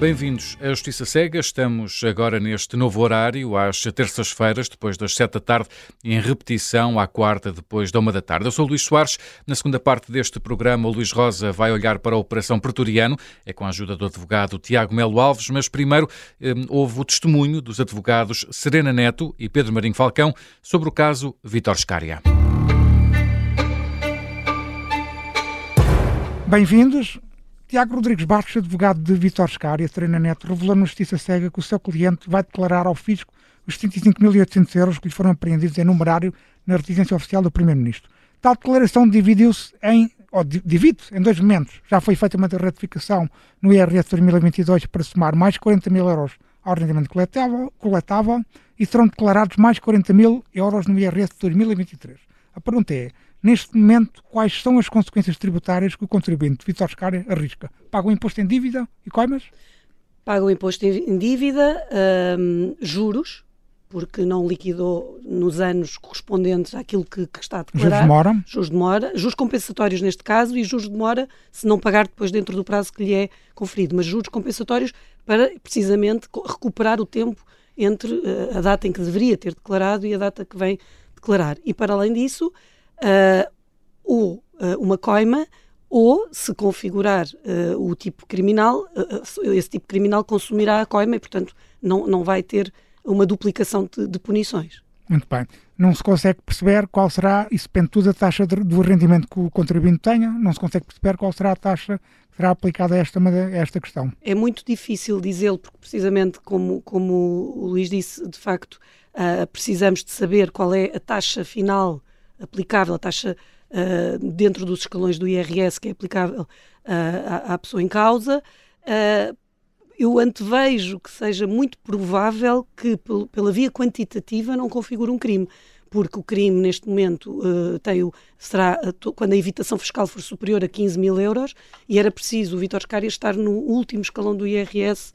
Bem-vindos à Justiça Cega. Estamos agora neste novo horário, às terças-feiras, depois das sete da tarde, em repetição à quarta, depois da uma da tarde. Eu sou o Luís Soares. Na segunda parte deste programa, o Luís Rosa vai olhar para a Operação Pretoriano, é com a ajuda do advogado Tiago Melo Alves, mas primeiro eh, houve o testemunho dos advogados Serena Neto e Pedro Marinho Falcão sobre o caso Vitor Scária. Bem-vindos. Tiago Rodrigues Barros, advogado de Vitor Scária, Serena Neto, revelou na Justiça Cega que o seu cliente vai declarar ao fisco os 75.800 euros que lhe foram apreendidos em numerário na residência oficial do Primeiro-Ministro. Tal declaração dividiu-se em, ou divide-se em dois momentos. Já foi feita uma retificação no IRS 2022 para somar mais 40 mil euros ao rendimento coletável, coletável e serão declarados mais 40 mil euros no IRS 2023. A pergunta é, Neste momento, quais são as consequências tributárias que o contribuinte Vitor Scária arrisca? Paga o imposto em dívida e coimas? Paga o imposto em dívida, hum, juros, porque não liquidou nos anos correspondentes àquilo que, que está a declarar. Juros de mora. Juros de mora. Juros compensatórios neste caso e juros de mora se não pagar depois dentro do prazo que lhe é conferido. Mas juros compensatórios para, precisamente, recuperar o tempo entre uh, a data em que deveria ter declarado e a data que vem declarar. E, para além disso, uh, ou uh, uma coima, ou, se configurar uh, o tipo criminal, esse tipo criminal consumirá a coima e, portanto, não, não vai ter uma duplicação de, de punições. Muito bem. Não se consegue perceber qual será, isso depende tudo da taxa de, do rendimento que o contribuinte tenha, não se consegue perceber qual será a taxa que será aplicada a esta, a esta questão. É muito difícil dizê-lo, porque precisamente como, como o Luís disse, de facto, uh, precisamos de saber qual é a taxa final aplicável, a taxa uh, dentro dos escalões do IRS que é aplicável uh, à, à, pessoa em causa. Uh, eu antevejo que seja muito provável que, pela via quantitativa, não configure um crime porque o crime neste momento tem o, será quando a evitação fiscal for superior a 15 mil euros e era preciso o Vitor Scária estar no último escalão do IRS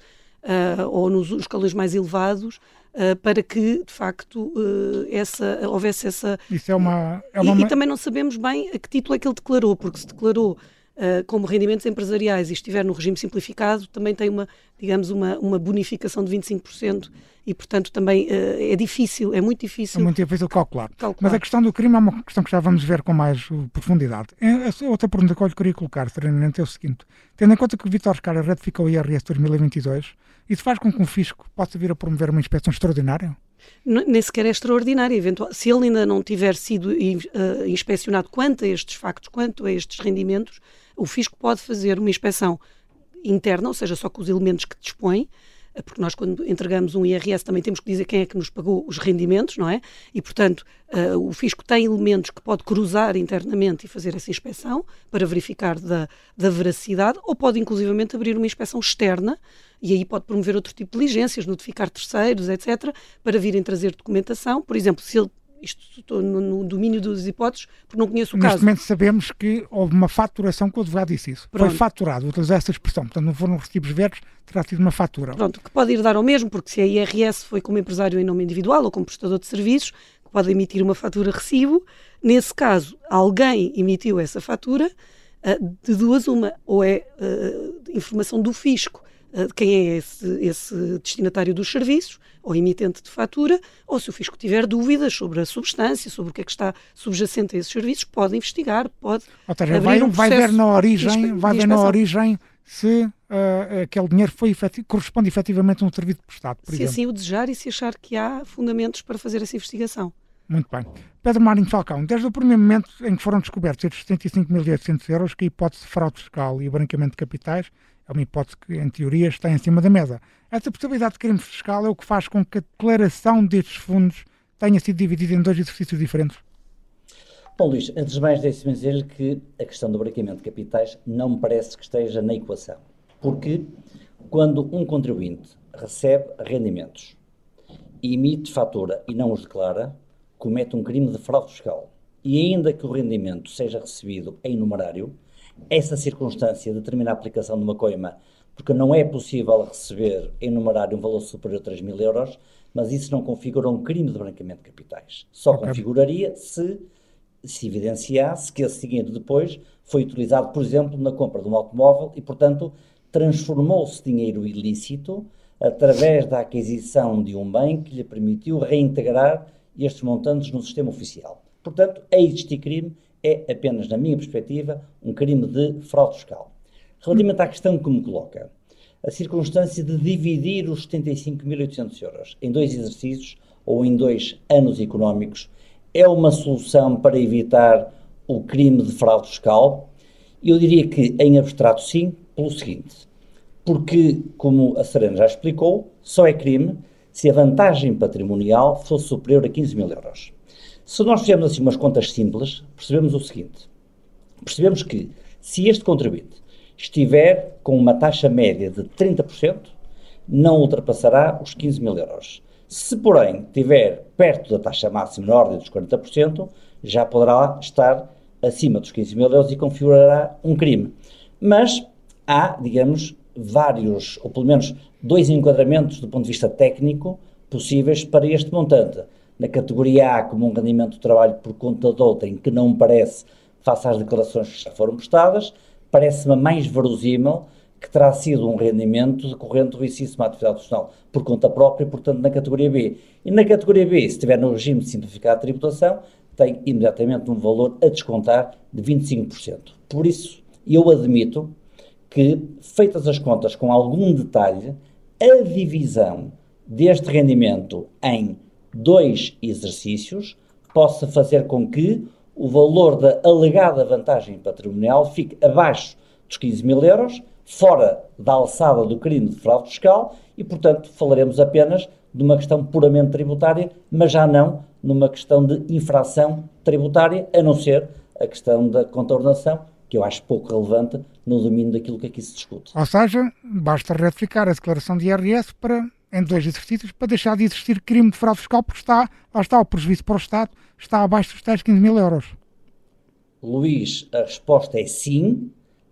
ou nos escalões mais elevados Uh, para que, de facto, uh, essa, houvesse essa. Isso é uma. É uma... E, e, também não sabemos bem a que título é que ele declarou, porque se declarou uh, como rendimentos empresariais e estiver no regime simplificado, também tem uma, digamos, uma, uma bonificação de 25% e, portanto, também é difícil, é muito difícil. É muito difícil calcular. calcular. Mas a questão do crime é uma questão que já vamos ver com mais profundidade. A outra pergunta que eu lhe queria colocar, serenamente, é o seguinte: tendo em conta que o Vitor Scara ratificou o IRS 2022 isso faz com que um fisco possa vir a promover uma inspeção extraordinária? Nem sequer é extraordinária. Se ele ainda não tiver sido uh, inspecionado quanto a estes factos, quanto a estes rendimentos, o fisco pode fazer uma inspeção interna, ou seja, só com os elementos que dispõe, porque nós quando entregamos um IRS também temos que dizer quem é que nos pagou os rendimentos, não é? E, portanto, uh, o fisco tem elementos que pode cruzar internamente e fazer essa inspeção para verificar da, da veracidade, ou pode inclusivamente abrir uma inspeção externa e aí pode promover outro tipo de diligências, notificar terceiros, etc., para virem trazer documentação. Por exemplo, se ele isto estou no, no, domínio das hipóteses, porque não conheço o Neste caso. Neste momento sabemos que houve uma faturação, que o advogado disse isso. Pronto. Foi faturado, utilizar essa expressão. Portanto, não foram recibos verdes, terá sido uma fatura. Pronto, que pode ir dar ao mesmo, porque se a IRS foi como empresário em nome individual ou como prestador de serviços, pode emitir uma fatura recibo. Nesse caso, alguém emitiu essa fatura, eh, de duas uma, ou é uh, informação do fisco de quem é esse, esse destinatário dos serviços, ou emitente de fatura, ou se o fisco tiver dúvidas sobre a substância, sobre o que é que está subjacente a esses serviços, pode investigar, pode Ou seja, vai, um vai ver na origem, vai ver na origem se uh, aquele dinheiro foi efetiv corresponde efetivamente a um serviço prestado, por se exemplo. assim o desejar e se achar que há fundamentos para fazer essa investigação. Muito bem. Pedro Marinho Falcão, desde o primeiro momento em que foram descobertos estes 75.800 euros, que a hipótese de fraude fiscal e branqueamento de capitais é uma hipótese que, em teoria, está em cima da mesa. Essa possibilidade de crime fiscal é o que faz com que a declaração destes fundos tenha sido dividida em dois exercícios diferentes? Bom, Luís, antes de mais, deixe-me dizer-lhe que a questão do branqueamento de capitais não me parece que esteja na equação. Porque quando um contribuinte recebe rendimentos e emite fatura e não os declara, comete um crime de fraude fiscal. E ainda que o rendimento seja recebido em numerário, essa circunstância determina a aplicação de uma coima, porque não é possível receber em numerário um valor superior a 3 mil euros, mas isso não configura um crime de branqueamento de capitais. Só okay. configuraria se se evidenciasse que esse dinheiro depois foi utilizado, por exemplo, na compra de um automóvel e, portanto, transformou-se dinheiro ilícito através da aquisição de um bem que lhe permitiu reintegrar estes montantes no sistema oficial. Portanto, a existir crime é apenas, na minha perspectiva, um crime de fraude fiscal. Relativamente à questão que me coloca, a circunstância de dividir os 75.800 euros em dois exercícios ou em dois anos económicos é uma solução para evitar o crime de fraude fiscal? Eu diria que, em abstrato, sim, pelo seguinte: porque, como a Serena já explicou, só é crime se a vantagem patrimonial fosse superior a 15 mil euros. Se nós fizermos assim umas contas simples, percebemos o seguinte: percebemos que se este contribuinte estiver com uma taxa média de 30%, não ultrapassará os 15 mil euros. Se, porém, estiver perto da taxa máxima na ordem dos 40%, já poderá estar acima dos 15 mil euros e configurará um crime. Mas há, digamos, vários, ou pelo menos dois enquadramentos do ponto de vista técnico possíveis para este montante. Na categoria A, como um rendimento de trabalho por conta de outrem, que não parece, face às declarações que já foram prestadas, parece-me mais verosímil que terá sido um rendimento decorrente do exercício de uma atividade profissional por conta própria, portanto, na categoria B. E na categoria B, se estiver no regime de simplificada tributação, tem imediatamente um valor a descontar de 25%. Por isso, eu admito que, feitas as contas com algum detalhe, a divisão deste rendimento em dois exercícios possa fazer com que o valor da alegada vantagem patrimonial fique abaixo dos 15 mil euros, fora da alçada do crime de fraude fiscal e, portanto, falaremos apenas de uma questão puramente tributária, mas já não numa questão de infração tributária, a não ser a questão da contornação, que eu acho pouco relevante no domínio daquilo que aqui se discute. Ou seja, basta retificar a declaração de IRS para, em dois exercícios para deixar de existir crime de fraude fiscal, porque está, lá está o prejuízo para o Estado, está abaixo dos tais 15 mil euros. Luís, a resposta é sim,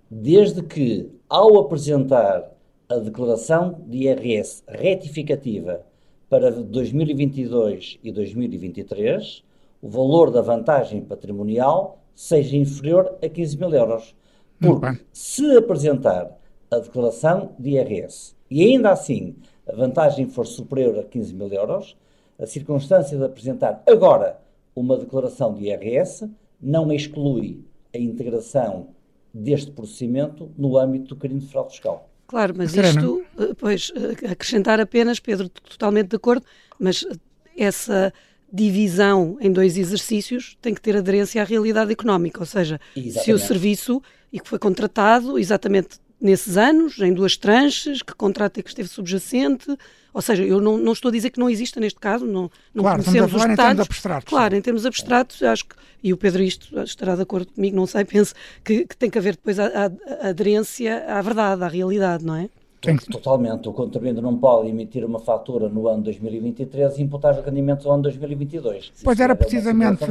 desde que, ao apresentar a declaração de IRS retificativa para 2022 e 2023, o valor da vantagem patrimonial seja inferior a 15 mil euros. Porque se apresentar a declaração de IRS e ainda assim a vantagem for superior a 15 mil euros, a circunstância de apresentar agora uma declaração de IRS não exclui a integração deste procedimento no âmbito do crime de fraude fiscal. Claro, mas isto, eh, pois, eh, acrescentar apenas, Pedro, totalmente de acordo, mas essa divisão em dois exercícios tem que ter aderência à realidade económica, ou seja, Exatamente. se o serviço e que foi contratado exatamente nesses anos, em duas tranches, que contrato é que esteve subjacente, ou seja, eu não, não estou a dizer que não exista neste caso, não, não claro, conhecemos os detalhes. Em termos abstratos. Claro, em termos abstratos, acho que, e o Pedro isto estará de acordo comigo, não sei, penso que, que tem que haver depois a, a, a aderência à verdade, à realidade, não é? Totalmente. O contribuinte não pode emitir uma fatura no ano 2023 e imputar os rendimentos ao ano 2022. Pois era precisamente,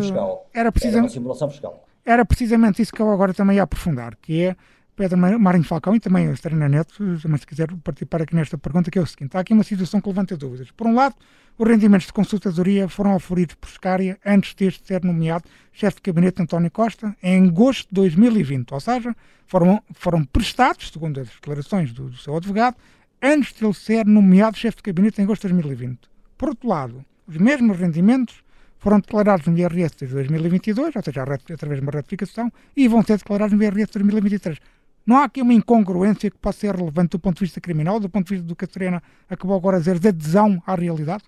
era, precisamente, era simulação fiscal. Era precisamente isso que eu agora também ia aprofundar, que é Pedro Marinho Falcão e também a Estarina Neto, mas se quiser participar aqui nesta pergunta, que é o seguinte: há aqui uma situação que levanta dúvidas. Por um lado, os rendimentos de consultadoria foram oferidos por Scária antes deste ser nomeado chefe de gabinete António Costa, em agosto de 2020, ou seja, foram, foram prestados, segundo as declarações do, do seu advogado, antes de ele ser nomeado chefe de gabinete em agosto de 2020. Por outro lado, os mesmos rendimentos foram declarados no IRS de 2022, ou seja, através de uma ratificação, e vão ser declarados no IRS de 2023. Não há aqui uma incongruência que possa ser relevante do ponto de vista criminal, do ponto de vista do que a Serena acabou agora a dizer, de adesão à realidade?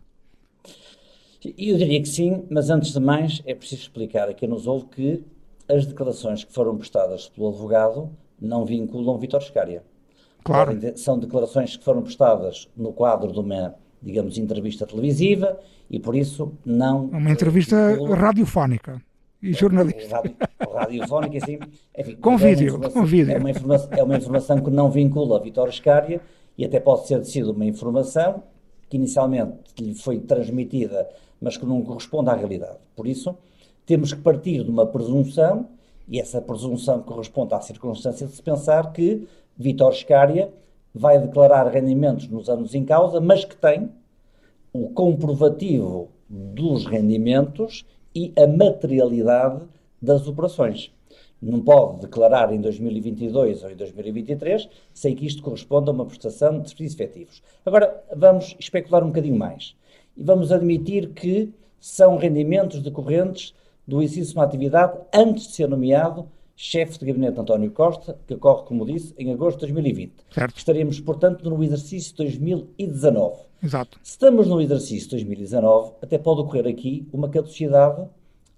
Eu diria que sim, mas antes de mais é preciso explicar a quem nos ouve que as declarações que foram prestadas pelo advogado não vinculam Vitor Scária. Claro. São declarações que foram prestadas no quadro de uma, digamos, entrevista televisiva e por isso não. Uma entrevista vinculam... radiofónica e jornalista. radiofónica, assim. Enfim, com é vídeo, com vídeo. É uma, é uma informação que não vincula a Vitória Scária e até pode ser sido uma informação que inicialmente lhe foi transmitida, mas que não corresponde à realidade. Por isso, temos que partir de uma presunção, e essa presunção corresponde à circunstância de se pensar que Vitor Scária vai declarar rendimentos nos anos em causa, mas que tem o comprovativo dos rendimentos e a materialidade das operações. não pode declarar em 2022 ou em 2023 sem que isto corresponda a uma prestação de serviços efetivos. Agora, vamos especular um bocadinho mais e vamos admitir que são rendimentos decorrentes do exercício de uma atividade antes de ser nomeado chefe de gabinete António Costa, que ocorre, como disse, em agosto de 2020. Certo. Estaríamos, portanto, no exercício de 2019. Exato. Se estamos no exercício de 2019, até pode ocorrer aqui uma caducidade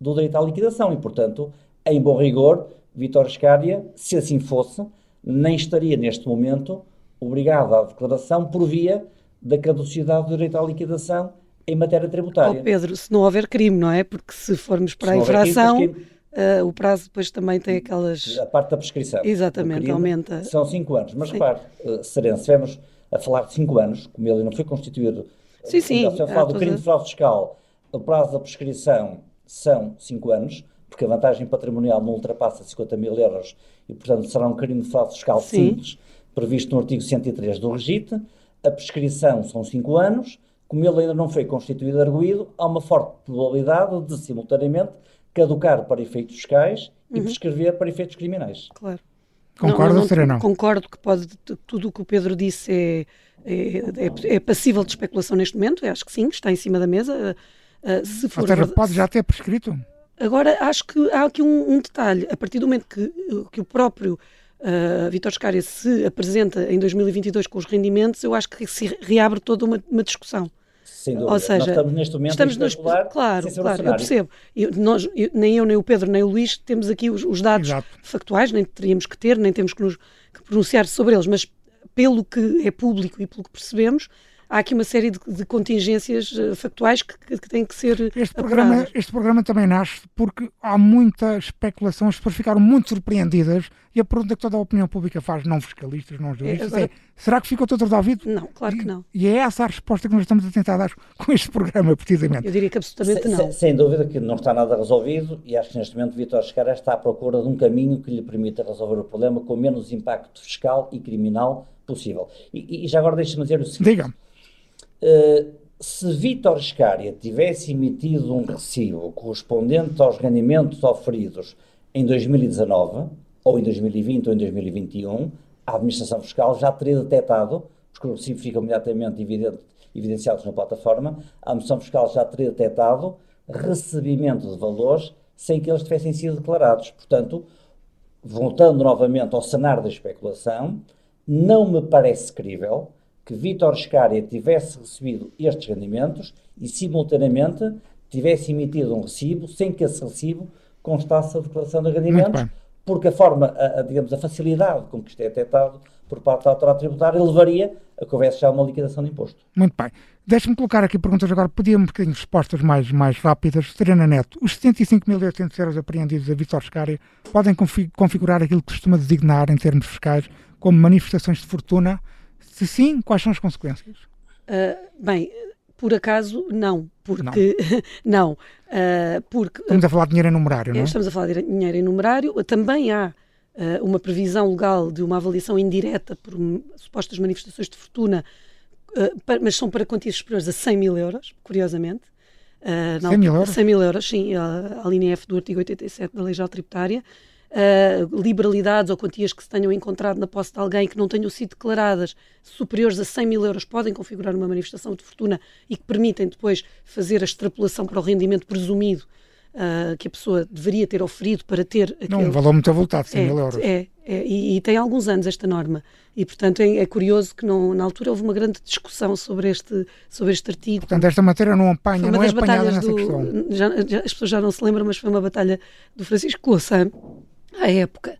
do direito à liquidação e, portanto, em bom rigor, Vítor Escária, se assim fosse, nem estaria neste momento obrigado à declaração por via da caducidade do direito à liquidação em matéria tributária. Oh, Pedro, se não houver crime, não é? Porque se formos para Se a infração, crime, uh, o prazo depois também tem aquelas. A parte da prescrição. Exatamente, crime aumenta. São 5 anos. Mas Sim. repare, uh, Sereno, se estivermos a falar de 5 anos, como ele não foi constituído. Sim, sim, Se a falar há do crime de fraude fiscal, o prazo da prescrição são 5 anos, porque a vantagem patrimonial não ultrapassa 50 mil euros e, portanto, será um crime de fraude fiscal Sim. simples, previsto no artigo 103 do Regite. A prescrição são 5 anos. Como ele ainda não foi constituído arguído, há uma forte probabilidade de, simultaneamente, caducar para efeitos fiscais Uhum. e prescrever para efeitos criminais. Claro. Concorda, Não, não, Serena? Concordo que pode, tudo o que o Pedro disse é, é, é- é passível de especulação neste momento, eu acho que sim, está em cima da mesa. Uh, se for verdade- pode já ter prescrito. Agora, acho que há aqui um, um detalhe. A partir do momento que, que o próprio uh, Vítor Scária se apresenta em 2022 com os rendimentos, eu acho que se reabre toda uma, uma discussão. Sem dúvida. Ou seja, Nós estamos neste momento Estamos a nos, claro, um claro, eu percebo. Eu- nós, eu- nem eu, nem o Pedro, nem o Luís temos aqui os, os dados Exato. factuais, nem teríamos que ter, nem temos que nos que pronunciar sobre eles, mas pelo que é público e pelo que percebemos, há aqui uma série de, de contingências eh, factuais que, que- que têm que ser Este programa, apuradas. este programa também nasce porque há muita especulação, as pessoas ficaram muito surpreendidas e a pergunta que toda a opinião pública faz, não fiscalistas, não juristas, é, agora- será que ficou tudo resolvido? Não, claro que não. E é essa a resposta que nós estamos a tentar dar com este programa, precisamente. Eu diria que absolutamente Se- não. se- sem dúvida que não está nada resolvido e acho que neste momento Vítor Escara está à procura de um caminho que lhe permita resolver o problema com o menos impacto fiscal e criminal possível. E, e já agora deixe-me dizer o seguinte. Diga. Uh, se Vítor Escária tivesse emitido um recibo correspondente aos rendimentos oferidos em 2019, ou em 2020 ou em 2021, a Administração Fiscal já teria detectado, porque os recibos ficam imediatamente evidente- evidenciados na plataforma, a Administração Fiscal já teria detectado recebimento de valores sem que eles tivessem sido declarados. Portanto, voltando novamente ao cenário da especulação, não me parece crível que Vítor Escária tivesse recebido estes rendimentos e, simultaneamente, tivesse emitido um recibo sem que esse recibo constasse a declaração de rendimentos, porque a forma, a, a, digamos, a facilidade com que isto é detectado por parte da autoridade tributária levaria a que houvesse já uma liquidação de imposto. Muito bem. Deixe-me colocar aqui perguntas agora, um bocadinho de respostas mais, mais rápidas. Serena Neto, os 75.800 euros apreendidos a Vítor Scária podem confi- configurar aquilo que costuma designar, em termos fiscais, como manifestações de fortuna? Se sim, quais são as consequências? Ah, bem, por acaso, não. Porque, não. Ah, porque Estamos a falar de dinheiro em numerário, não é? Estamos a falar de dinheiro em numerário. Também há uh, uma previsão legal de uma avaliação indireta por supostas manifestações de fortuna, uh, pa- mas são para quantias superiores a 100 mil euros, curiosamente. Uh, na 100 mil euros? 100 mil euros, sim, a, a linha F do artigo 87 da Lei Geral Tributária. Uh, liberalidades ou quantias que se tenham encontrado na posse de alguém que não tenham sido declaradas superiores a 100 mil euros podem configurar uma manifestação de fortuna e que permitem depois fazer a extrapolação para o rendimento presumido uh, que a pessoa deveria ter oferido para ter Não, aquele... um valor muito avultado, 100 é, mil euros. É, é, e, e tem alguns anos esta norma. E, portanto, é, é curioso que não, na altura houve uma grande discussão sobre este, sobre este artigo. Portanto, esta matéria não apanha, não é apanhada nessa do. questão. já- já- as pessoas já não se lembram, mas foi uma batalha do Francisco Louçã, à época,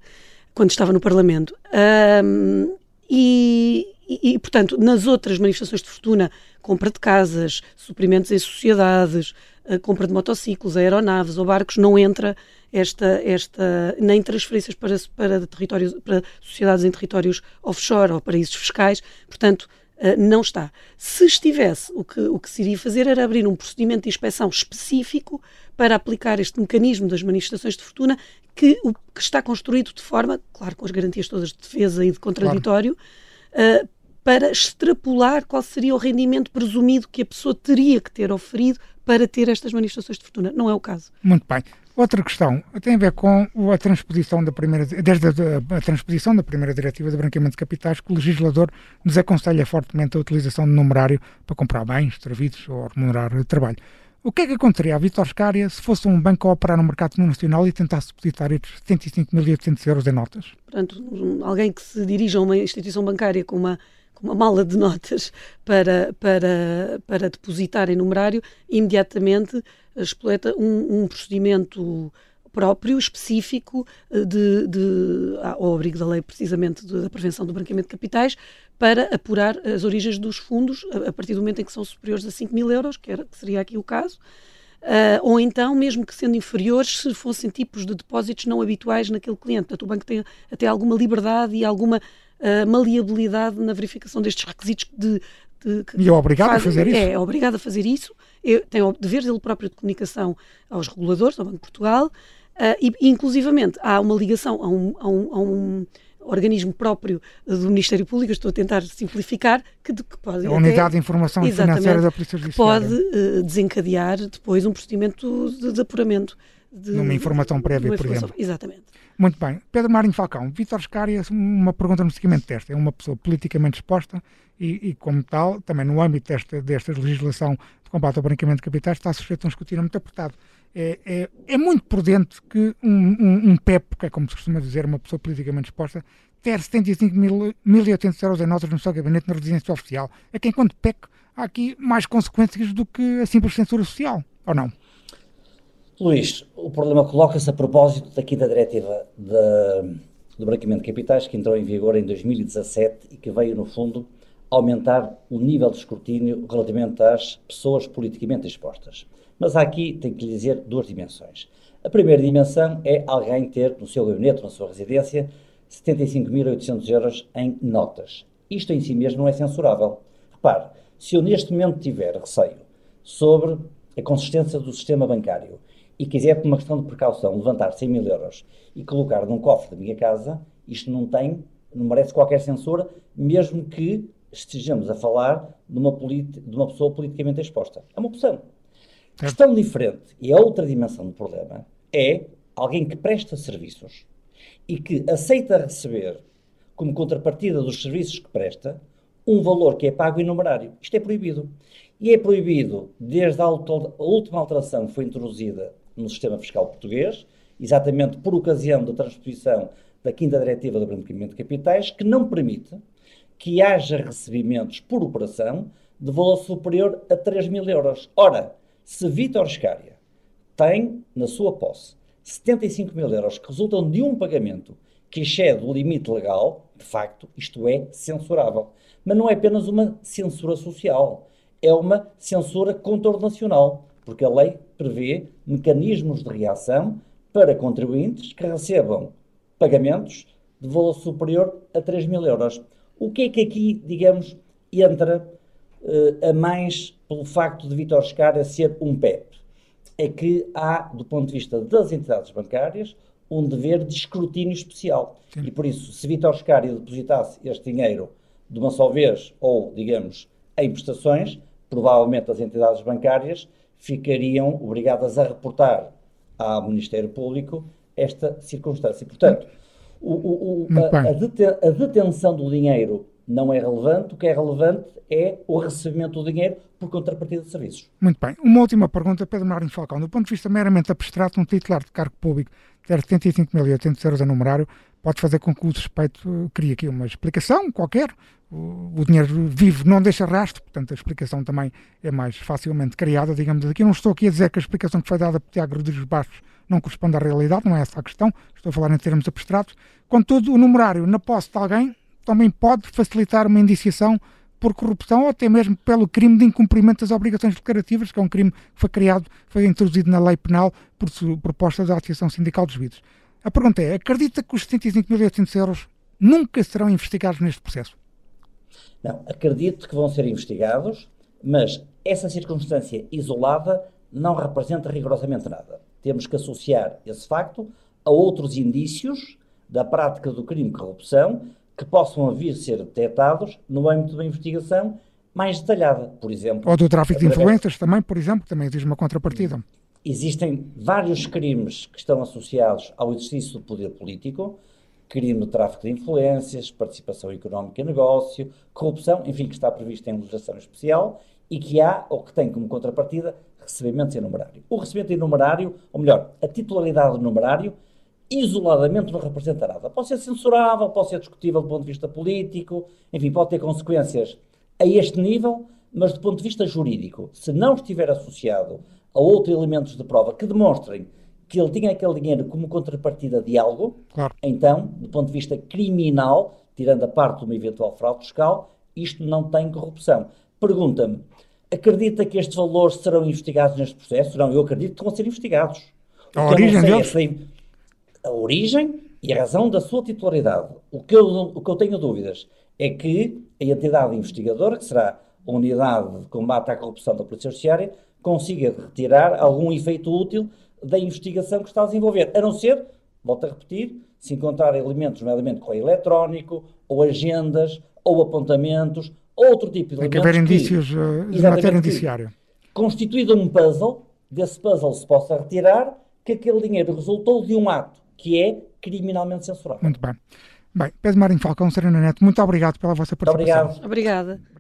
quando estava no Parlamento. Ahm, e, e, e, portanto, nas outras manifestações de fortuna, compra de casas, suprimentos em sociedades, a compra de motociclos, aeronaves ou barcos, não entra esta, esta nem transferências para, para, territórios, para sociedades em territórios offshore ou paraísos fiscais. Portanto, não está. Se estivesse, o que, o que se iria fazer era abrir um procedimento de inspeção específico para aplicar este mecanismo das manifestações de fortuna que, o, que está construído de forma, claro, com as garantias todas de defesa e de contraditório, uh, para extrapolar qual seria o rendimento presumido que a pessoa teria que ter oferido para ter estas manifestações de fortuna. Não é o caso. Muito bem. Outra questão tem a ver com a transposição da primeira, desde a, a, transposição da primeira diretiva de branqueamento de capitais, que o legislador desaconselha fortemente a utilização de numerário para comprar bens, serviços ou remunerar trabalho. O que é que aconteceria à Vitor Scária se fosse um banco a operar no mercado nacional e tentasse depositar estes 75.800 euros em notas? Portanto, alguém que se dirija a uma instituição bancária com uma com uma mala de notas para, para, para depositar em numerário, imediatamente espoleta um, um procedimento próprio, específico, eh, de, de, ao abrigo da lei precisamente da prevenção do branqueamento de capitais, para apurar as origens dos fundos a, a, partir do momento em que são superiores a 5 mil euros, que, era, que seria aqui o caso, uh, ou então, mesmo que sendo inferiores, se fossem tipos de depósitos não habituais naquele cliente. Portanto, o banco tem até alguma liberdade e alguma uh, maleabilidade na verificação destes requisitos de, de, e é obrigado faz, a fazer isso? É, é obrigado a fazer isso. Eu, tem o dever dele próprio de comunicação aos reguladores, ao Banco de Portugal, uh, e inclusivamente há uma ligação a um, a um, a um organismo próprio do Ministério Público, estou a tentar simplificar, que, que pode... A Unidade de Informação Financeira da Polícia Judiciária. Pode uh, desencadear depois um procedimento de, de apuramento. De, Numa informação prévia, por exemplo. Exatamente. Muito bem. Pedro Marinho Falcão, Vítor Scária, uma pergunta no seguimento desta. É uma pessoa politicamente exposta e, e como tal, também no âmbito desta, desta legislação de combate ao branqueamento de capitais, está sujeito a um escrutínio muito apertado. É, é, é, muito prudente que um, um, um, PEP, que é como se costuma dizer, uma pessoa politicamente exposta, ter 75.800 euros em notas no seu gabinete na residência oficial. É que enquanto PEC há aqui mais consequências do que a simples censura social, ou não? Luís, o problema coloca-se a propósito daqui da diretiva de, do branqueamento de capitais que entrou em vigor em 2017 e que veio, no fundo, aumentar o nível de escrutínio relativamente às pessoas politicamente expostas. Mas aqui tem que lhe dizer duas dimensões. A primeira dimensão é alguém ter no seu gabinete, na sua residência, 75.800 euros em notas. Isto em si mesmo não é censurável. Repare, se eu neste momento tiver receio sobre a consistência do sistema bancário e quiser, por uma questão de precaução, levantar 100 mil euros e colocar num cofre da minha casa, isto não tem, não merece qualquer censura, mesmo que estejamos a falar de uma, de uma pessoa politicamente exposta. É uma opção. A questão diferente, e a outra dimensão do problema, é alguém que presta serviços e que aceita receber, como contrapartida dos serviços que presta, um valor que é pago em numerário. Isto é proibido. E é proibido desde a, última alteração que foi introduzida no sistema fiscal português, exatamente por ocasião da transposição da quinta diretiva do branqueamento de capitais, que não permite que haja recebimentos por operação de valor superior a 3 mil euros. Ora, se Vítor Scária tem na sua posse 75 mil euros que resultam de um pagamento que excede o limite legal, de facto, isto é censurável. Mas não é apenas uma censura social, é uma censura contornacional, porque a lei prevê mecanismos de reação para contribuintes que recebam pagamentos de valor superior a 3 mil euros. O que é que aqui, digamos, entra uh, a mais pelo facto de Vitor Scara ser um PEP? É que há, do ponto de vista das entidades bancárias, um dever de escrutínio especial. Sim. E por isso, se Vitor Scara depositasse este dinheiro de uma só vez ou, digamos, em prestações, provavelmente as entidades bancárias ficariam obrigadas a reportar ao Ministério Público esta circunstância. Portanto, o, o, a, a, deten a, detenção do dinheiro não é relevante, o que é relevante é o recebimento do dinheiro por contrapartida de serviços. Muito bem. Uma última pergunta, Pedro Marinho Falcão. Do ponto de vista meramente abstrato, um titular de cargo público ter 75.800 euros a numerário pode fazer com que o suspeito crie aqui uma explicação qualquer. O, o dinheiro vivo não deixa rastro, portanto a explicação também é mais facilmente criada, digamos aqui. Não estou aqui a dizer que a explicação que foi dada por Tiago Rodrigues Bastos não corresponde à realidade, não é essa a questão, estou a falar em termos abstratos. Contudo, o numerário na posse de alguém também pode facilitar uma indiciação por corrupção ou até mesmo pelo crime de incumprimento das obrigações declarativas, que é um crime que foi criado, foi introduzido na lei penal por proposta da Associação Sindical dos Vidros. A pergunta é: acredita que os 75.800 euros nunca serão investigados neste processo? Não, acredito que vão ser investigados, mas essa circunstância isolada não representa rigorosamente nada. Temos que associar esse facto a outros indícios da prática do crime de corrupção que possam vir a ser detectados no âmbito da investigação mais detalhada, por exemplo. Ou do tráfico de influências também, por exemplo, que também exige uma contrapartida. Existem vários crimes que estão associados ao exercício do poder político, crime de tráfico de influências, participação económica em negócio, corrupção, enfim, que está previsto em legislação especial e que há, ou que tem como contrapartida, recebimentos em numerário. O recebimento em numerário, ou melhor, a titularidade do numerário, isoladamente não representa nada. Pode ser censurável, pode ser discutível do ponto de vista político, enfim, pode ter consequências a este nível, mas do ponto de vista jurídico, se não estiver associado a outros elementos de prova que demonstrem que ele tinha aquele dinheiro como contrapartida de algo, claro. então, do ponto de vista criminal, tirando a parte de uma eventual fraude fiscal, isto não tem corrupção. Pergunta-me, acredita que estes valores serão investigados neste processo? Não, eu acredito que vão ser investigados. A origem deles? A origem e a razão da sua titularidade. O que, eu, o que eu tenho dúvidas é que a entidade investigadora, que será a Unidade de Combate à Corrupção da Polícia Judiciária, consiga retirar algum efeito útil da investigação que está a desenvolver. A não ser, volto a repetir, se encontrar elementos, nomeadamente correio eletrónico, ou agendas, ou apontamentos, outro tipo de Tem que haver indícios uh, de matéria indiciária. Constituído um puzzle, desse puzzle se possa retirar que aquele dinheiro resultou de um ato que é criminalmente censurado. Muito bem. Bem, Pedro Marinho Falcão, Serena Neto, muito obrigado pela vossa participação. Muito obrigado. Obrigada.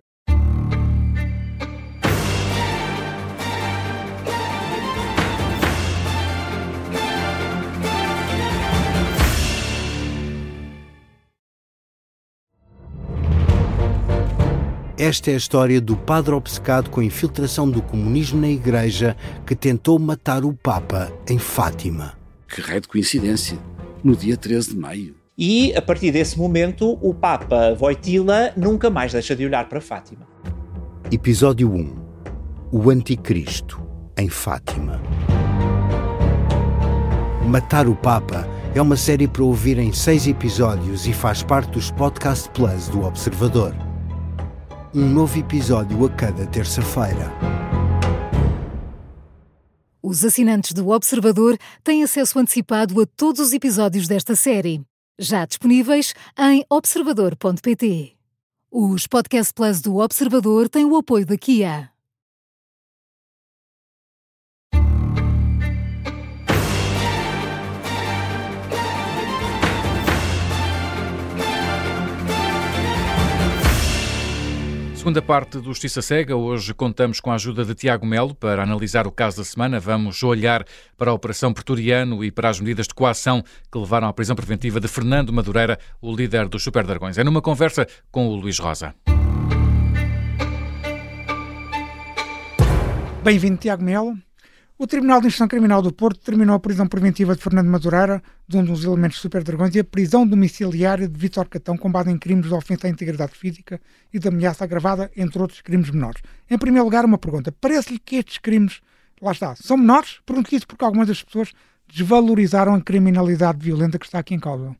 Esta é a história do padre obcecado com a infiltração do comunismo na Igreja que tentou matar o Papa em Fátima. Que raio de coincidência! No dia 13 de maio. E, a partir desse momento, o Papa Voitila nunca mais deixa de olhar para Fátima. Episódio 1 O Anticristo, em Fátima. Matar o Papa é uma série para ouvir em seis episódios e faz parte dos Podcast Plus do Observador. Um novo episódio a cada terça-feira. Os assinantes do Observador têm acesso antecipado a todos os episódios desta série, já disponíveis em observador.pt. Os Podcast Plus do Observador têm o apoio da Kia. Segunda parte do Justiça Cega. Hoje contamos com a ajuda de Tiago Melo para analisar o caso da semana. Vamos olhar para a Operação Pretoriano e para as medidas de coação que levaram à prisão preventiva de Fernando Madureira, o líder dos Super Dragões. É numa conversa com o Luís Rosa. Bem-vindo, Tiago Melo. O Tribunal de Instrução Criminal do Porto determinou a prisão preventiva de Fernando Madureira, de um dos elementos Super Dragões, e a prisão domiciliária de Vítor Catão com base em crimes de ofensa à integridade física e de ameaça agravada, entre outros crimes menores. Em primeiro lugar, uma pergunta. Parece-lhe que estes crimes, lá está, são menores? Pergunto isso porque algumas das pessoas desvalorizaram a criminalidade violenta que está aqui em causa.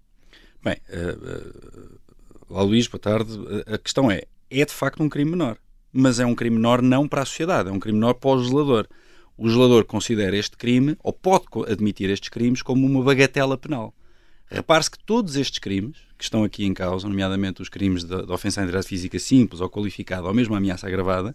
Bem, uh, uh, Luís, boa tarde. A questão é, é de facto um crime menor, mas é um crime menor não para a sociedade, é um crime menor para o legislador o legislador considera este crime, ou pode admitir estes crimes, como uma bagatela penal. Repare-se que todos estes crimes que estão aqui em causa, nomeadamente os crimes de, de ofensa à integridade física simples ou qualificada, ou mesmo a ameaça agravada,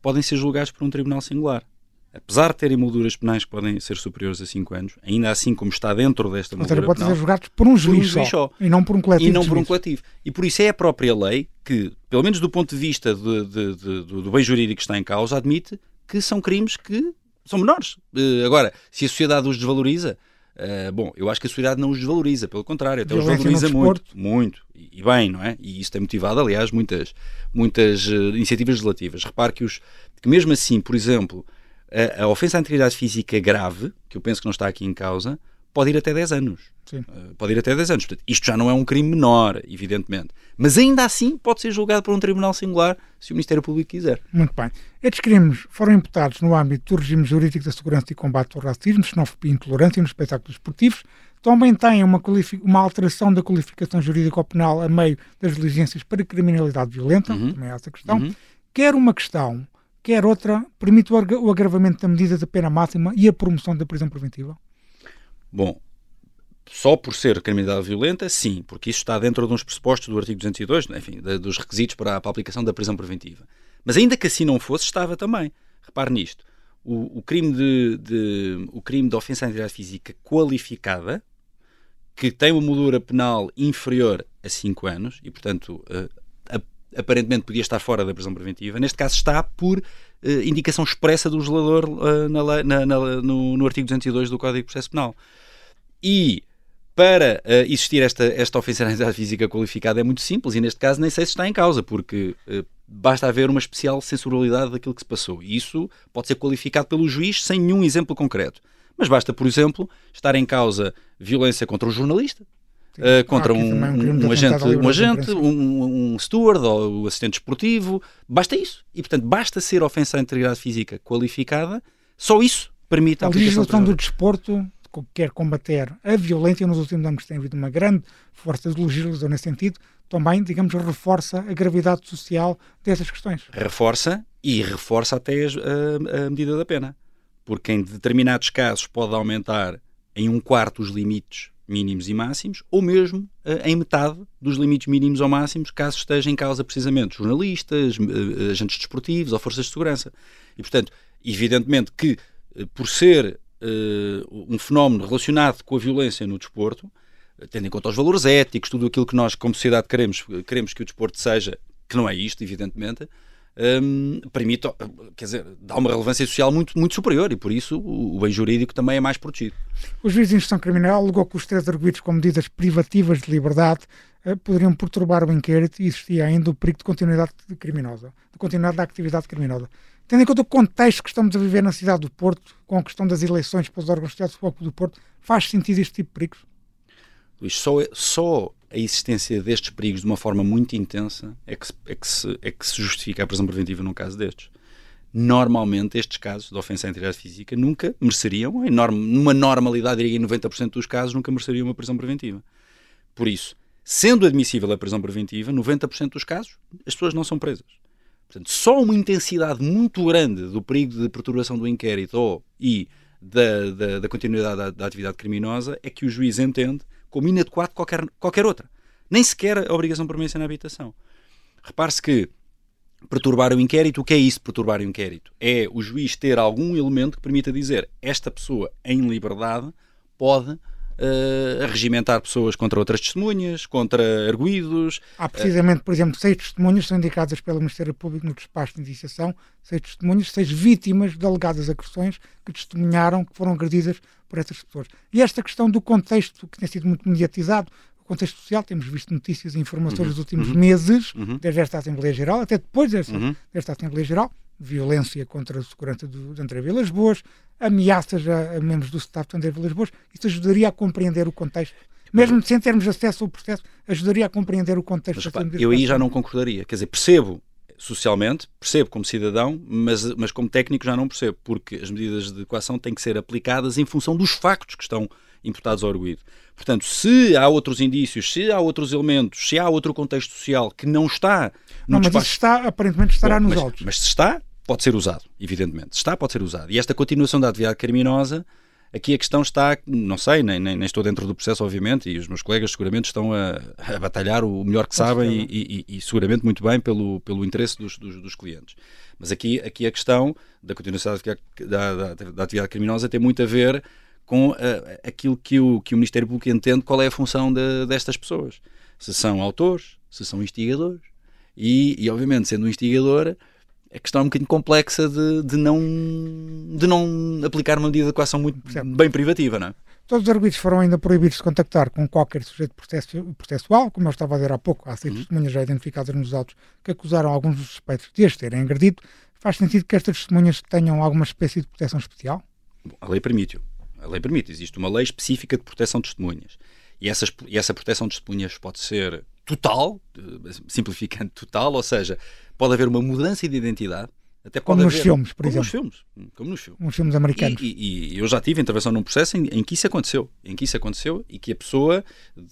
podem ser julgados por um tribunal singular. Apesar de terem molduras penais que podem ser superiores a 5 anos, ainda assim como está dentro desta moldura seja, pode ser julgados por um juiz, por um juiz só, e não por um coletivo. E não por um coletivo. E por isso é a própria lei que, pelo menos do ponto de vista de, de, do bem jurídico que está em causa, admite que são crimes que são menores. Uh, agora, se a sociedade os desvaloriza, uh, bom, eu acho que a sociedade não os desvaloriza, pelo contrário, até Violência os valoriza muito, muito, e, e, bem, não é? E isso tem motivado, aliás, muitas, muitas uh, iniciativas legislativas. Repare que, os, que mesmo assim, por exemplo, a, a ofensa à integridade física grave, que eu penso que não está aqui em causa, pode ir até 10 anos. Sim. pode ir até 10 anos. Portanto, isto já não é um crime menor, evidentemente. Mas ainda assim pode ser julgado por um tribunal singular se o Ministério Público quiser. Muito bem. Estes crimes foram imputados no âmbito do regime jurídico da segurança e combate ao racismo, xenofobia e intolerância nos espetáculos esportivos. Também têm uma, uma alteração da qualificação jurídico-penal a meio das diligências para criminalidade violenta, uhum. também é essa questão. Uhum. Quer uma questão, quer outra, permite o agravamento da medida da pena máxima e a promoção da prisão preventiva? Bom, só por ser criminalidade violenta, sim, porque isso está dentro de uns pressupostos do artigo 202, enfim, de, dos requisitos para a, para a aplicação da prisão preventiva. Mas ainda que assim não fosse, estava também. Repare nisto. O, o, crime de, de, o crime de ofensa à integridade física qualificada, que tem uma moldura penal inferior a 5 anos, e portanto uh, aparentemente podia estar fora da prisão preventiva, neste caso está por uh, indicação expressa do legislador uh, na, na, na, no, no artigo 202 do Código de Processo Penal. E para uh, existir esta, esta ofensividade física qualificada é muito simples e neste caso nem sei se está em causa, porque basta haver uma especial sensibilidade daquilo que se passou. E isso pode ser qualificado pelo juiz sem nenhum exemplo concreto. Mas basta, por exemplo, estar em causa violência contra um jornalista, uh, contra um, um, um agente, um, agente um, um steward ou um assistente esportivo. Basta isso. E, portanto, basta ser ofensa à integridade física qualificada. Só isso permite a, a legislação do desporto quer combater a violência, nos últimos anos tem havido uma grande força de legislação nesse sentido, também, digamos, reforça a gravidade social dessas questões. Reforça e reforça até a, a medida da pena. Porque em determinados casos pode aumentar em um quarto os limites mínimos e máximos, ou mesmo uh, em metade dos limites mínimos ou máximos, caso esteja em causa precisamente jornalistas, uh, agentes desportivos ou forças de segurança. E, portanto, evidentemente que, uh, por ser um fenómeno relacionado com a violência no desporto, tendo em conta os valores éticos, tudo aquilo que nós, como sociedade, queremos, queremos que o desporto seja, que não é isto, evidentemente, um, permite, quer dizer, dá uma relevância social muito, muito superior e por isso o, o bem jurídico também é mais protegido. O juiz de instrução criminal alegou que os três arguidos com medidas privativas de liberdade uh, poderiam perturbar o inquérito e existia ainda o perigo de continuidade criminosa, de continuidade da atividade criminosa. Tendo em conta o contexto que estamos a viver na cidade do Porto, com a questão das eleições para os órgãos de do Porto, faz sentido este tipo de perigos? Luís, só, só a existência destes perigos de uma forma muito intensa é que, é, que se, é que se justifica a prisão preventiva num caso destes. Normalmente, estes casos de ofensa à integridade física nunca mereceriam, numa normalidade, diria em 90% dos casos, nunca mereceriam uma prisão preventiva. Por isso, sendo admissível a prisão preventiva, 90% dos casos, as pessoas não são presas. Portanto, só uma intensidade muito grande do perigo de perturbação do inquérito ou, e da, da, da continuidade da, da, atividade criminosa é que o juiz entende como inadequado qualquer, qualquer outra. Nem sequer a obrigação de permanência na habitação. Repare-se que perturbar o inquérito, o que é isso perturbar o inquérito? É o juiz ter algum elemento que permita dizer esta pessoa em liberdade pode uh, a regimentar pessoas contra outras testemunhas, contra arguídos. Há precisamente, por exemplo, seis testemunhas são indicadas pelo Ministério Público no despacho de indiciação, seis testemunhas, seis vítimas de alegadas agressões que testemunharam que foram agredidas por essas pessoas. E esta questão do contexto, que tem sido muito mediatizado, o contexto social, temos visto notícias e informações uhum, nos últimos uhum, meses, uhum. desde esta Assembleia Geral, até depois desta, uhum. desta Assembleia Geral, violência contra a segurança do, de André Vilas Boas, ameaças a, a, membros do staff de André Vilas Boas, isso ajudaria a compreender o contexto. Mesmo sem termos acesso ao processo, ajudaria a compreender o contexto. Mas, eu aí já não concordaria. Quer dizer, percebo socialmente, percebo como cidadão, mas, mas como técnico já não percebo, porque as medidas de equação têm que ser aplicadas em função dos factos que estão imputados ao arguído. Portanto, se há outros indícios, se há outros elementos, se há outro contexto social que não está no não, despacho... mas isso está, aparentemente estará Bom, nos mas, autos. Mas se está, pode ser usado, evidentemente. Está, pode ser usado. E esta continuação da atividade criminosa, aqui a questão está, não sei, nem, nem, nem estou dentro do processo, obviamente, e os meus colegas seguramente estão a, a batalhar o melhor que sabem e, e, e, seguramente muito bem pelo, pelo interesse dos, dos, dos, clientes. Mas aqui, aqui a questão da continuação da, da, da, da atividade criminosa tem muito a ver com uh, aquilo que o, que o Ministério Público entende qual é a função de, destas pessoas. Se são autores, se são instigadores. E, e obviamente, sendo um instigador, a questão é um bocadinho complexa de, de, não, de não aplicar uma medida de equação muito bem privativa, não é? Todos os arguidos foram ainda proibidos de contactar com qualquer sujeito processual, como eu estava a dizer há pouco, há seis uhum. testemunhas já identificadas nos autos que acusaram alguns dos suspeitos de as terem agredido. Faz sentido que estas testemunhas tenham alguma espécie de proteção especial? A lei permite-o. A lei permite. Existe uma lei específica de proteção de testemunhas. E, essas, e essa proteção de testemunhas pode ser total, simplificando total, ou seja, pode haver uma mudança de identidade. Até como nos haver, filmes, por como exemplo. Nos filmes, como nos filmes. Nos filmes americanos. E, e, e, eu já tive intervenção num processo em, em, que isso aconteceu. Em que isso aconteceu e que a pessoa uh,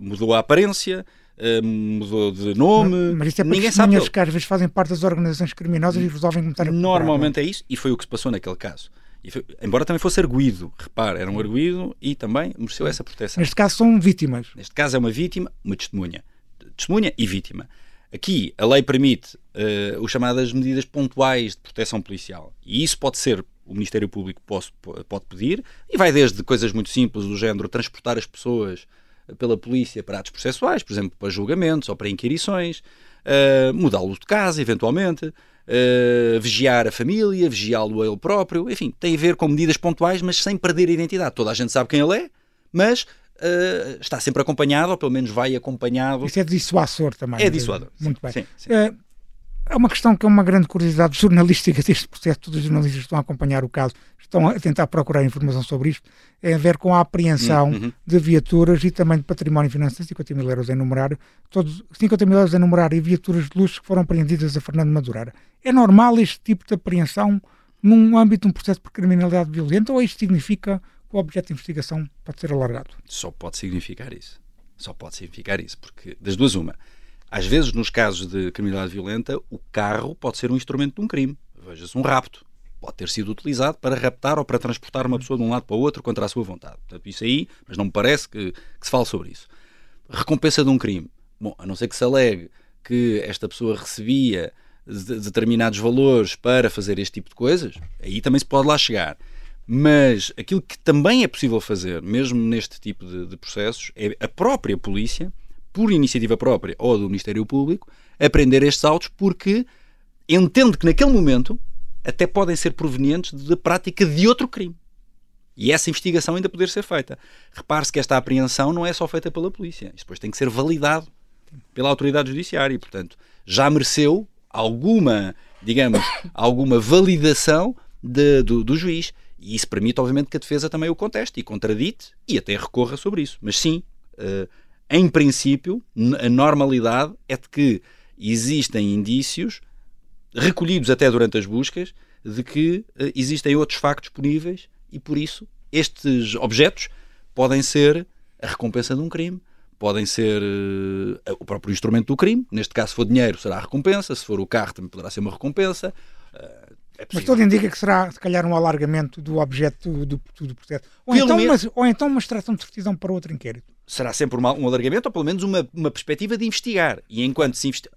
mudou a aparência, uh, mudou de nome. Mas, isso é para Ninguém sabe que às vezes fazem parte das organizações criminosas e resolvem começar a Normalmente é isso, e foi o que se passou naquele caso. Foi, embora também fosse arguído, repare, era um arguído e também mereceu essa proteção. Neste caso são vítimas. Neste caso é uma vítima, uma testemunha. Testemunha e vítima. Aqui a lei permite uh, os chamadas medidas pontuais de proteção policial. E isso pode ser, o Ministério Público pode, pode pedir, e vai desde coisas muito simples do género transportar as pessoas pela polícia para atos processuais, por exemplo, para julgamentos ou para inquirições, uh, mudá-lo de casa, eventualmente, uh, vigiar a família, vigiá-lo a ele próprio, enfim, tem a ver com medidas pontuais, mas sem perder a identidade. Toda a gente sabe quem ele é, mas Uh, está sempre acompanhado, ou pelo menos vai acompanhado. Isso é dissuasor também. É dissuador. Muito bem. Sim, sim. Uh, é uma questão que é uma grande curiosidade jornalística deste processo. Todos os jornalistas estão a acompanhar o caso, estão a tentar procurar informação sobre isto. É a ver com a apreensão uhum. de viaturas e também de património financeiro, 50 mil euros em numerário, todos 50 mil euros em numerário e viaturas de luxo que foram apreendidas a Fernando Madureira. É normal este tipo de apreensão num âmbito de um processo por criminalidade violenta ou isto significa o objeto de investigação pode ser alargado. Só pode significar isso. Só pode significar isso, porque das duas uma. Às vezes, nos casos de criminalidade violenta, o carro pode ser um instrumento de um crime. Veja-se um rapto. Pode ter sido utilizado para raptar ou para transportar uma pessoa de um lado para o outro contra a sua vontade. Portanto, isso aí, mas não me parece que, que se fale sobre isso. Recompensa de um crime. Bom, a não ser que se alegue que esta pessoa recebia determinados valores para fazer este tipo de coisas, aí também se pode lá chegar. Mas aquilo que também é possível fazer, mesmo neste tipo de, de, processos, é a própria polícia, por iniciativa própria ou do Ministério Público, apreender estes autos porque entende que naquele momento até podem ser provenientes da prática de outro crime. E essa investigação ainda poder ser feita. Repare-se que esta apreensão não é só feita pela polícia. Isto depois tem que ser validado pela autoridade judiciária. E, portanto, já mereceu alguma, digamos, alguma validação de, do, do juiz. E isso permite, obviamente, que a defesa também o conteste e contradite e até recorra sobre isso. Mas sim, uh, em princípio, a normalidade é de que existem indícios, recolhidos até durante as buscas, de que uh, existem outros factos disponíveis e, por isso, estes objetos podem ser a recompensa de um crime, podem ser uh, o próprio instrumento do crime. Neste caso, se for dinheiro, será a recompensa, se for o carro, também poderá ser uma recompensa. Uh, é mas tudo indica que será, se calhar, um alargamento do objeto do, do, do processo. Ou então, mas, ou então uma extração de certidão para outro inquérito. Será sempre uma, um alargamento ou pelo menos uma, uma perspectiva de investigar. E enquanto se investiga.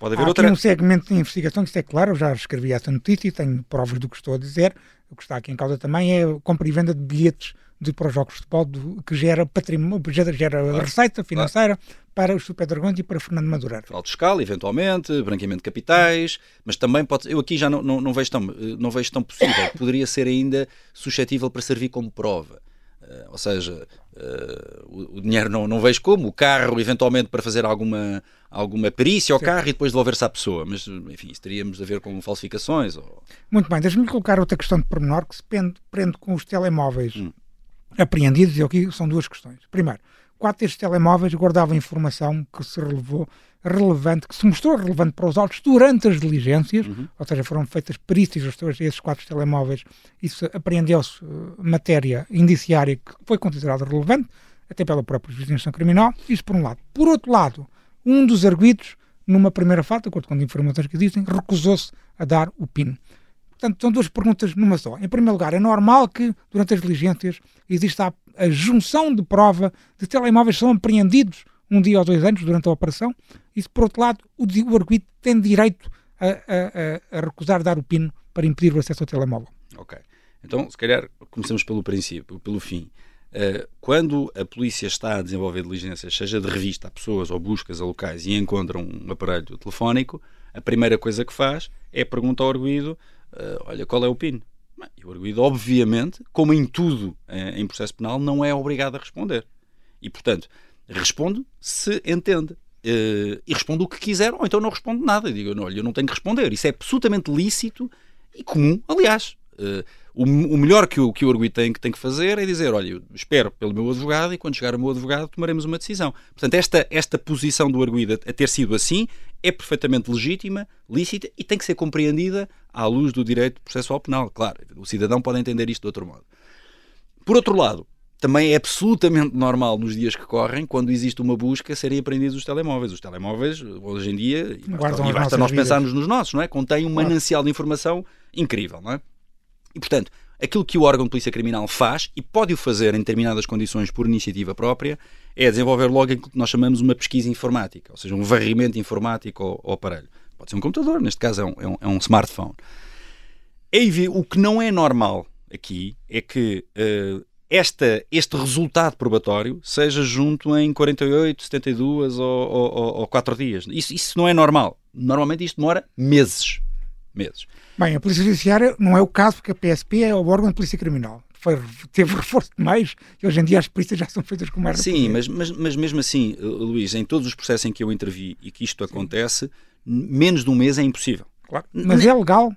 Pode haver Há outra. Aqui um segmento de investigação, que isso é claro, eu já escrevi essa notícia e tenho provas do que estou a dizer. O que está aqui em causa também é a compra e venda de bilhetes de, para os jogos de futebol do, que gera patrimônio, gera, gera claro. receita financeira claro. para os Super Dragões e para Fernando Madureira. Fraude fiscal, eventualmente, branqueamento de capitais, mas também pode. Eu aqui já não, não, não, vejo, tão, não vejo tão possível. Poderia ser ainda suscetível para servir como prova. Uh, ou seja, uh, o, o, dinheiro não, não vejo como, o carro, eventualmente, para fazer alguma, alguma perícia ao Sim. carro e depois devolver-se à pessoa. Mas, enfim, isso teríamos a ver com falsificações. Ou... Muito bem, deixa-me colocar outra questão de pormenor que se prende, prende com os telemóveis. Hum apreendidos, e aqui são duas questões. Primeiro, quatro destes telemóveis guardavam informação que se relevou relevante, que se mostrou relevante para os autos durante as diligências, uhum. ou seja, foram feitas perícias a esses quatro telemóveis, isso apreendeu-se uh, matéria indiciária que foi considerada relevante, até pela própria jurisdição criminal, isso por um lado. Por outro lado, um dos arguidos, numa primeira fase, de acordo com as informações que existem, recusou-se a dar o PIN. Portanto, são duas perguntas numa só. Em primeiro lugar, é normal que, durante as diligências, exista a, a junção de prova de telemóveis que são apreendidos um dia ou dois anos durante a operação. E, por outro lado, o, o arguido tem direito a, a, a, recusar dar o PIN para impedir o acesso ao telemóvel. Ok. Então, se calhar, começamos pelo princípio, pelo fim. Uh, quando a polícia está a desenvolver diligências, seja de revista a pessoas ou buscas a locais e encontra um aparelho telefónico, a primeira coisa que faz é perguntar ao arguído uh, olha, qual é o PIN? E o arguído, obviamente, como em tudo uh, em processo penal, não é obrigado a responder. E, portanto, responde se entende. Uh, e responde o que quiser, ou então não responde nada. E digo, olha, eu não tenho que responder. Isso é absolutamente lícito e comum, aliás. Uh, o, o, melhor que o, que o arguido tem, que tem que fazer é dizer: olha, espero pelo meu advogado e quando chegar o meu advogado tomaremos uma decisão. Portanto, esta, esta posição do arguido a ter sido assim é perfeitamente legítima, lícita e tem que ser compreendida à luz do direito processual penal. Claro, o cidadão pode entender isto de outro modo. Por outro lado, também é absolutamente normal nos dias que correm, quando existe uma busca, serem apreendidos os telemóveis. Os telemóveis, hoje em dia, e basta, e basta nós vidas. pensarmos nos nossos, não é? Contém um manancial de informação incrível, não é? E, portanto, aquilo que o órgão de polícia criminal faz, e pode o fazer em determinadas condições por iniciativa própria, é desenvolver logo aquilo que nós chamamos uma pesquisa informática, ou seja, um varrimento informático ao, ao aparelho. Pode ser um computador, neste caso é um, é um, é um smartphone. É, o que não é normal aqui é que uh, esta, este resultado probatório seja junto em 48, 72 ou, ou, ou 4 dias. Isso, isso não é normal. Normalmente isto demora meses. Meses. Bem, a Polícia Judiciária não é o caso, porque a PSP é o órgão de polícia criminal. Foi, teve reforço demais e hoje em dia as polícias já são feitas com mais Sim, mas, mas, mas mesmo assim, eh, Luís, em todos os processos em que eu intervi e que isto acontece, menos de um mês é impossível. Claro. Mas é legal.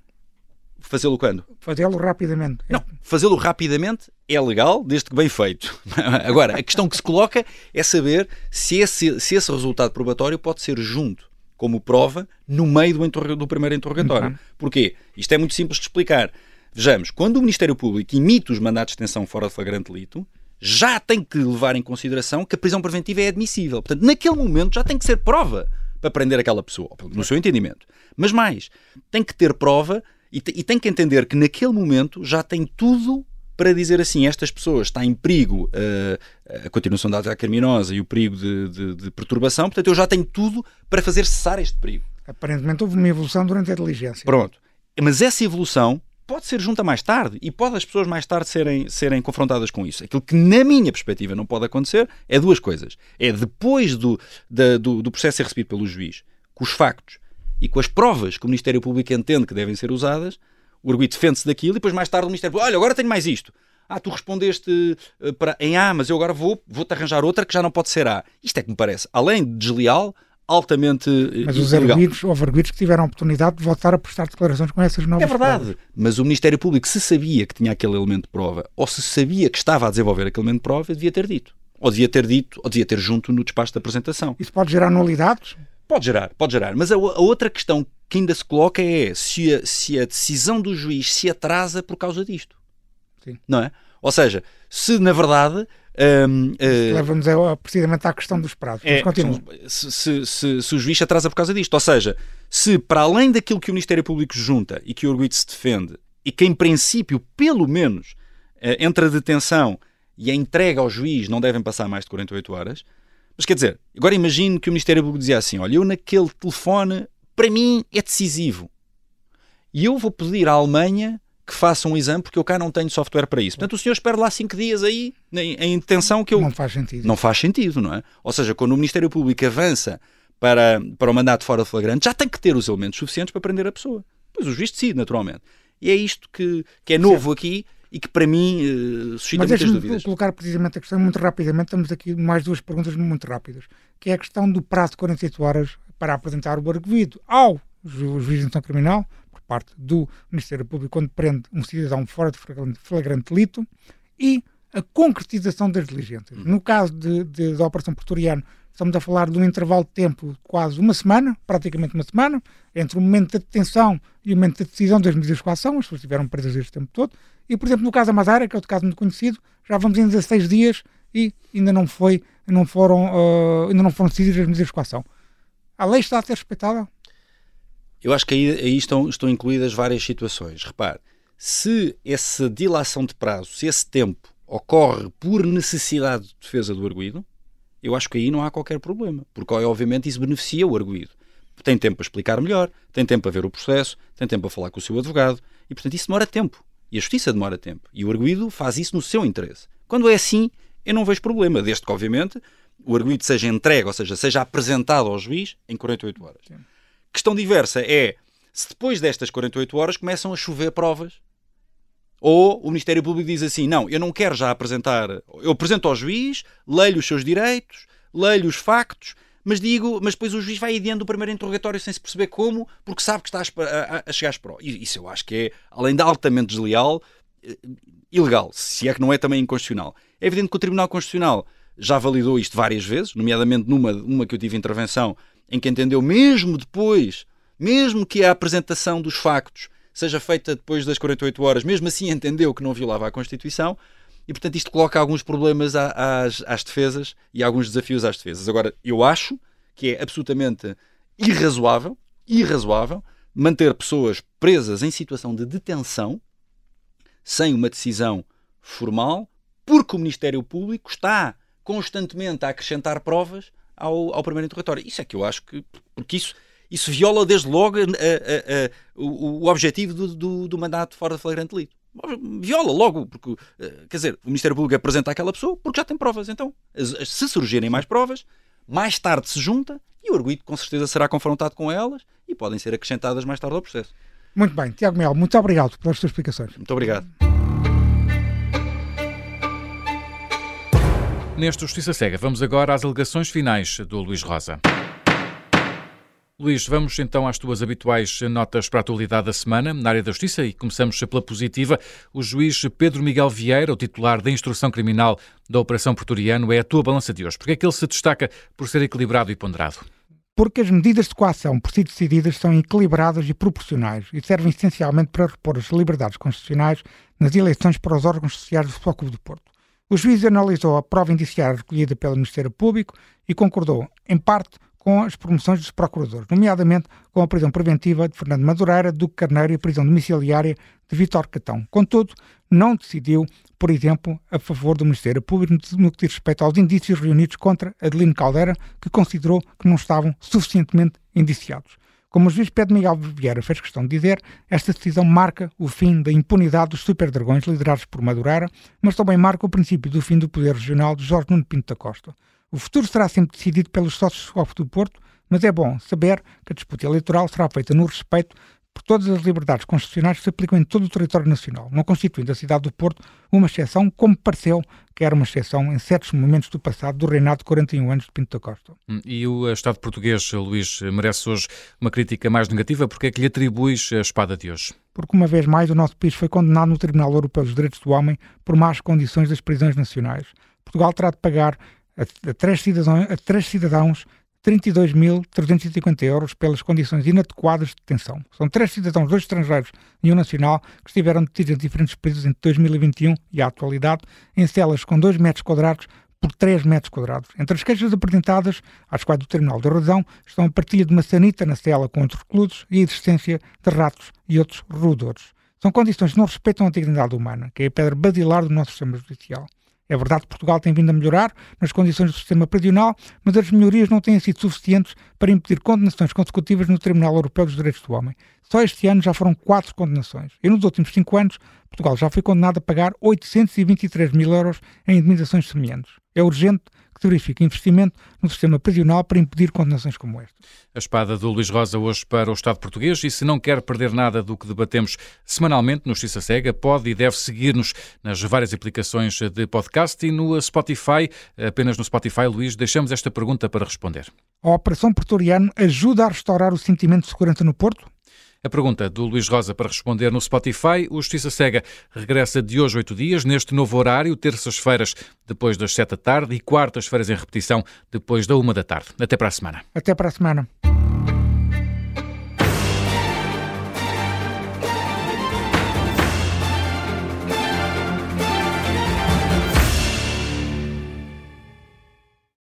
Fazê-lo quando? Fazê-lo rapidamente. Não, fazê-lo rapidamente é legal, desde que bem feito. Agora, a questão que se coloca é saber se esse, se esse resultado probatório pode ser junto como prova no meio do, do primeiro interrogatório. Uhum. Porquê? Isto é muito simples de explicar. Vejamos, quando o Ministério Público emite os mandatos de detenção fora de flagrante delito, já tem que levar em consideração que a prisão preventiva é admissível. Portanto, naquele momento já tem que ser prova para prender aquela pessoa, no seu entendimento. Mas mais, tem que ter prova e, e tem que entender que naquele momento já tem tudo para dizer assim, estas pessoas está em perigo uh, a continuação da atividade criminosa e o perigo de, de, de, perturbação, portanto eu já tenho tudo para fazer cessar este perigo. Aparentemente houve uma evolução durante a diligência. Pronto. Mas essa evolução pode ser junta mais tarde e pode as pessoas mais tarde serem, serem confrontadas com isso. Aquilo que, na minha perspectiva, não pode acontecer é duas coisas. É depois do, da, do, do processo ser recebido pelo juiz, com os factos e com as provas que o Ministério Público entende que devem ser usadas, o arguido defende-se daquilo e depois mais tarde o Ministério Público, olha, agora tenho mais isto. Ah, tu respondeste uh, para, em A, mas eu agora vou, vou-te arranjar outra que já não pode ser A. Isto é que me parece, além de desleal, altamente eh, Mas os arguidos, houve arguidos que tiveram a oportunidade de voltar a prestar declarações com essas novas É verdade, provas. mas o Ministério Público, se sabia que tinha aquele elemento de prova, ou se sabia que estava a desenvolver aquele elemento de prova, devia ter dito. Ou devia ter dito, ou devia ter junto no despacho de apresentação. Isso pode gerar nulidades? Pode gerar, pode gerar. Mas a, a outra questão que ainda se coloca é se a, se a decisão do juiz se atrasa por causa disto. Sim. Não é? Ou seja, se na verdade. Um, uh, Leva-nos precisamente à questão dos prazos. É, se, se, se, se, o juiz se atrasa por causa disto. Ou seja, se para além daquilo que o Ministério Público junta e que o arguido se defende, e que em princípio, pelo menos, uh, entre a detenção e a entrega ao juiz não devem passar mais de 48 horas, mas quer dizer, agora imagino que o Ministério Público dizia assim: olha, eu naquele telefone, para mim é decisivo. E eu vou pedir à Alemanha que faça um exame porque eu cá não tenho software para isso. Portanto, o senhor espera lá cinco dias aí em, em detenção que eu. Não faz sentido. Não faz sentido, não é? Ou seja, quando o Ministério Público avança para, para o mandato fora de flagrante, já tem que ter os elementos suficientes para prender a pessoa. Pois o juiz decide, naturalmente. E é isto que, que é novo aqui e que para mim uh, suscita Mas muitas dúvidas. Colocar precisamente a questão muito rapidamente, temos aqui mais duas perguntas muito rápidas, que é a questão do prazo de 48 horas para apresentar o arguido ao juiz de instrução criminal, por parte do Ministério Público, quando prende um cidadão fora de flagrante, flagrante delito, e a concretização das diligências. Hum. No caso de, de, da Operação Portoriano, estamos a falar de um intervalo de tempo de quase uma semana, praticamente uma semana, entre o momento da detenção e o momento da decisão das medidas de coação, as pessoas estiveram presas este tempo todo, e, por exemplo, no caso da Madeira, que é outro caso muito conhecido, já vamos em 16 dias e ainda não foi, não foram, uh, ainda não foram decididas as medidas de coação. A lei está a ser respeitada? Eu acho que aí, aí estão, estão incluídas várias situações. Repare, se essa dilação de prazo, se esse tempo ocorre por necessidade de defesa do arguído, eu acho que aí não há qualquer problema, porque obviamente isso beneficia o arguído. Tem tempo para explicar melhor, tem tempo para ver o processo, tem tempo para falar com o seu advogado e, portanto, isso demora tempo. E a justiça demora tempo. E o arguído faz isso no seu interesse. Quando é assim, eu não vejo problema, desde que, obviamente, o arguído seja entregue, ou seja, seja apresentado ao juiz em 48 horas. Sim. Questão diversa é se depois destas 48 horas começam a chover provas. Ou o Ministério Público diz assim: não, eu não quero já apresentar. Eu apresento ao juiz, leio os seus direitos, leio os factos, mas digo, mas depois o juiz vai adiando o primeiro interrogatório sem se perceber como, porque sabe que está a, a, a chegar provas. Isso eu acho que é, além de altamente desleal, eh, ilegal, se é que não é também inconstitucional. É evidente que o Tribunal Constitucional já validou isto várias vezes, nomeadamente numa uma que eu tive intervenção, em que entendeu, mesmo depois, mesmo que a apresentação dos factos seja feita depois das 48 horas, mesmo assim entendeu que não violava a Constituição, e portanto isto coloca alguns problemas às, às defesas e alguns desafios às defesas. Agora, eu acho que é absolutamente irrazoável, irrazoável manter pessoas presas em situação de detenção sem uma decisão formal, porque o Ministério Público está constantemente a acrescentar provas ao, ao primeiro interrogatório. Isso é que eu acho que. Porque isso, isso viola desde logo a, a, a, o, o, objetivo do, do, do, mandato fora de flagrante delito. Viola logo, porque, eh, quer dizer, o Ministério Público apresenta aquela pessoa porque já tem provas. Então, se surgirem mais provas, mais tarde se junta e o arguido com certeza será confrontado com elas e podem ser acrescentadas mais tarde ao processo. Muito bem, Tiago Mel, muito obrigado pelas suas explicações. Muito obrigado. Neste Justiça Cega, vamos agora às alegações finais do Luís Rosa. Luís, vamos então às tuas habituais notas para a atualidade da semana na área da Justiça e começamos pela positiva. O juiz Pedro Miguel Vieira, o titular da instrução criminal da Operação Porturiano, é a tua balança de hoje. Porque é que ele se destaca por ser equilibrado e ponderado? Porque as medidas de coação por si decididas são equilibradas e proporcionais e servem essencialmente para repor as liberdades constitucionais nas eleições para os órgãos sociais do Futebol Clube do Porto. O juiz analisou a prova indiciária recolhida pelo Ministério Público e concordou, em parte, com as promoções dos procuradores, nomeadamente com a prisão preventiva de Fernando Madureira, Duque Carneiro e a prisão domiciliária de Vítor Catão. Contudo, não decidiu, por exemplo, a favor do Ministério Público no que diz respeito aos indícios reunidos contra Adelino Caldeira, que considerou que não estavam suficientemente indiciados. Como o juiz Pedro Miguel Vieira fez questão de dizer, esta decisão marca o fim da impunidade dos superdragões liderados por Madureira, mas também marca o princípio do fim do poder regional de Jorge Nuno Pinto da Costa. O futuro será sempre decidido pelos sócios do do Porto, mas é bom saber que a disputa eleitoral será feita no respeito por todas as liberdades constitucionais que se aplicam em todo o território nacional, não constituindo a cidade do Porto uma exceção, como pareceu que era uma exceção em certos momentos do passado do reinado de 41 anos de Pinto da Costa. Hum, e o Estado português, Luís, merece hoje uma crítica mais negativa? Porque é que lhe atribuis a espada de hoje? Porque uma vez mais o nosso país foi condenado no Tribunal Europeu dos Direitos do Homem por más condições das prisões nacionais. Portugal terá de pagar a, três, cidadãos, a três cidadãos 32.350 euros pelas condições inadequadas de detenção. São três cidadãos, dois estrangeiros e um nacional, que estiveram detidos em diferentes países entre 2021 e a atualidade, em celas com 2 metros quadrados por 3 metros quadrados. Entre as queixas apresentadas, às quais o Tribunal de Razão, estão a partilha de uma sanita na cela com outros reclusos e a existência de ratos e outros roedores. São condições que não respeitam a dignidade humana, que é a pedra basilar do nosso sistema judicial. É verdade que Portugal tem vindo a melhorar nas condições do sistema prisional, mas as melhorias não têm sido suficientes para impedir condenações consecutivas no Tribunal Europeu dos Direitos do Homem. Só este ano já foram quatro condenações. E nos últimos cinco anos, Portugal já foi condenado a pagar 823 mil euros em indemnizações semelhantes. É urgente que verifique investimento no sistema prisional para impedir condenações como esta. A espada do Luís Rosa hoje para o Estado português e se não quer perder nada do que debatemos semanalmente no Justiça Cega, pode e deve seguir-nos nas várias aplicações de podcast e no Spotify. Apenas no Spotify, Luís, deixamos esta pergunta para responder. A Operação Pretoriano ajuda a restaurar o sentimento de segurança no Porto? A pergunta do Luís Rosa para responder no Spotify. O Justiça Cega regressa de hoje oito dias, neste novo horário, terças-feiras depois das sete da tarde e quartas-feiras em repetição depois da uma da tarde. Até para a semana. Até para a semana.